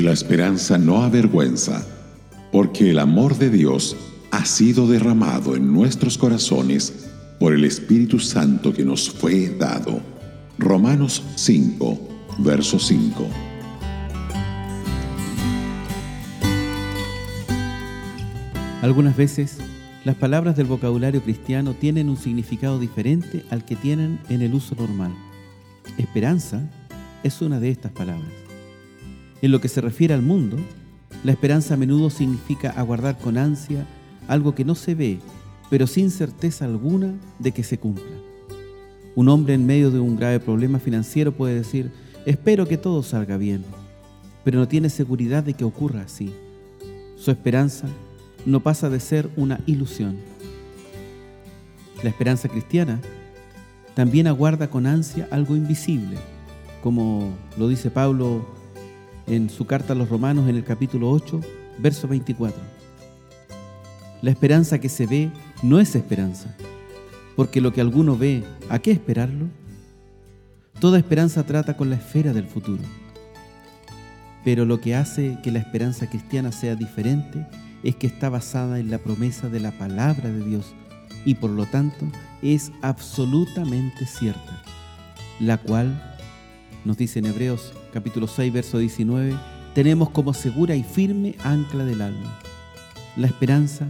La esperanza no avergüenza, porque el amor de Dios ha sido derramado en nuestros corazones por el Espíritu Santo que nos fue dado. Romanos 5, verso 5. Algunas veces las palabras del vocabulario cristiano tienen un significado diferente al que tienen en el uso normal. Esperanza es una de estas palabras. En lo que se refiere al mundo, la esperanza a menudo significa aguardar con ansia algo que no se ve, pero sin certeza alguna de que se cumpla. Un hombre en medio de un grave problema financiero puede decir, espero que todo salga bien, pero no tiene seguridad de que ocurra así. Su esperanza no pasa de ser una ilusión. La esperanza cristiana también aguarda con ansia algo invisible, como lo dice Pablo en su carta a los Romanos en el capítulo 8, verso 24. La esperanza que se ve no es esperanza, porque lo que alguno ve, ¿a qué esperarlo? Toda esperanza trata con la esfera del futuro. Pero lo que hace que la esperanza cristiana sea diferente es que está basada en la promesa de la palabra de Dios y por lo tanto es absolutamente cierta, la cual, nos dice en Hebreos capítulo 6, verso 19, tenemos como segura y firme ancla del alma. La esperanza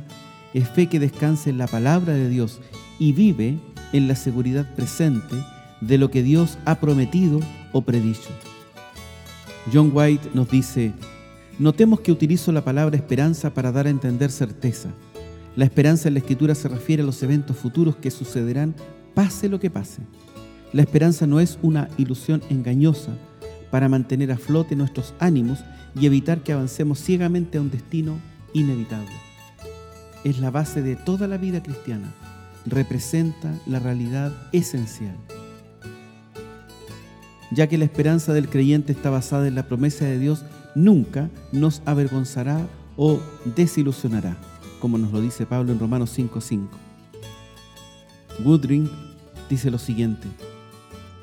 es fe que descansa en la palabra de Dios y vive en la seguridad presente de lo que Dios ha prometido o predicho. John White nos dice, Notemos que utilizo la palabra esperanza para dar a entender certeza. La esperanza en la escritura se refiere a los eventos futuros que sucederán pase lo que pase. La esperanza no es una ilusión engañosa para mantener a flote nuestros ánimos y evitar que avancemos ciegamente a un destino inevitable. Es la base de toda la vida cristiana. Representa la realidad esencial. Ya que la esperanza del creyente está basada en la promesa de Dios, nunca nos avergonzará o desilusionará, como nos lo dice Pablo en Romanos 5:5. Woodring dice lo siguiente,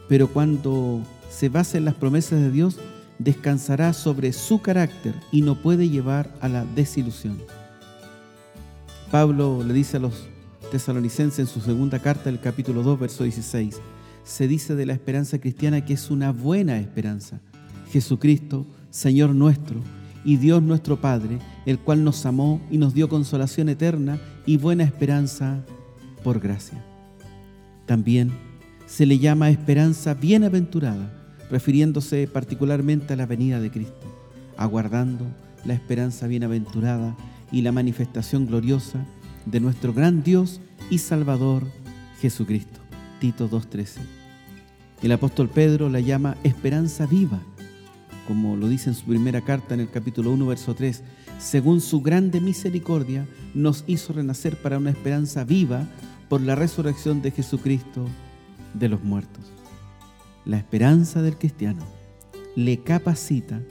pero cuando se basa en las promesas de Dios, descansará sobre su carácter y no puede llevar a la desilusión. Pablo le dice a los tesalonicenses en su segunda carta, el capítulo 2, verso 16, se dice de la esperanza cristiana que es una buena esperanza. Jesucristo Señor nuestro y Dios nuestro Padre, el cual nos amó y nos dio consolación eterna y buena esperanza por gracia. También se le llama esperanza bienaventurada, refiriéndose particularmente a la venida de Cristo, aguardando la esperanza bienaventurada y la manifestación gloriosa de nuestro gran Dios y Salvador Jesucristo. Tito 2.13. El apóstol Pedro la llama esperanza viva como lo dice en su primera carta en el capítulo 1, verso 3, según su grande misericordia, nos hizo renacer para una esperanza viva por la resurrección de Jesucristo de los muertos. La esperanza del cristiano le capacita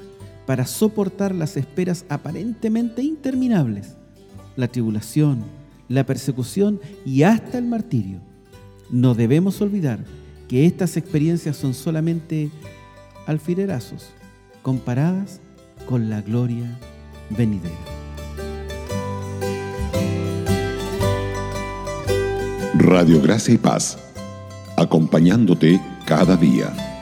para soportar las esperas aparentemente interminables, la tribulación, la persecución y hasta el martirio. No debemos olvidar que estas experiencias son solamente alfilerazos comparadas con la gloria venidera. Radio Gracia y Paz, acompañándote cada día.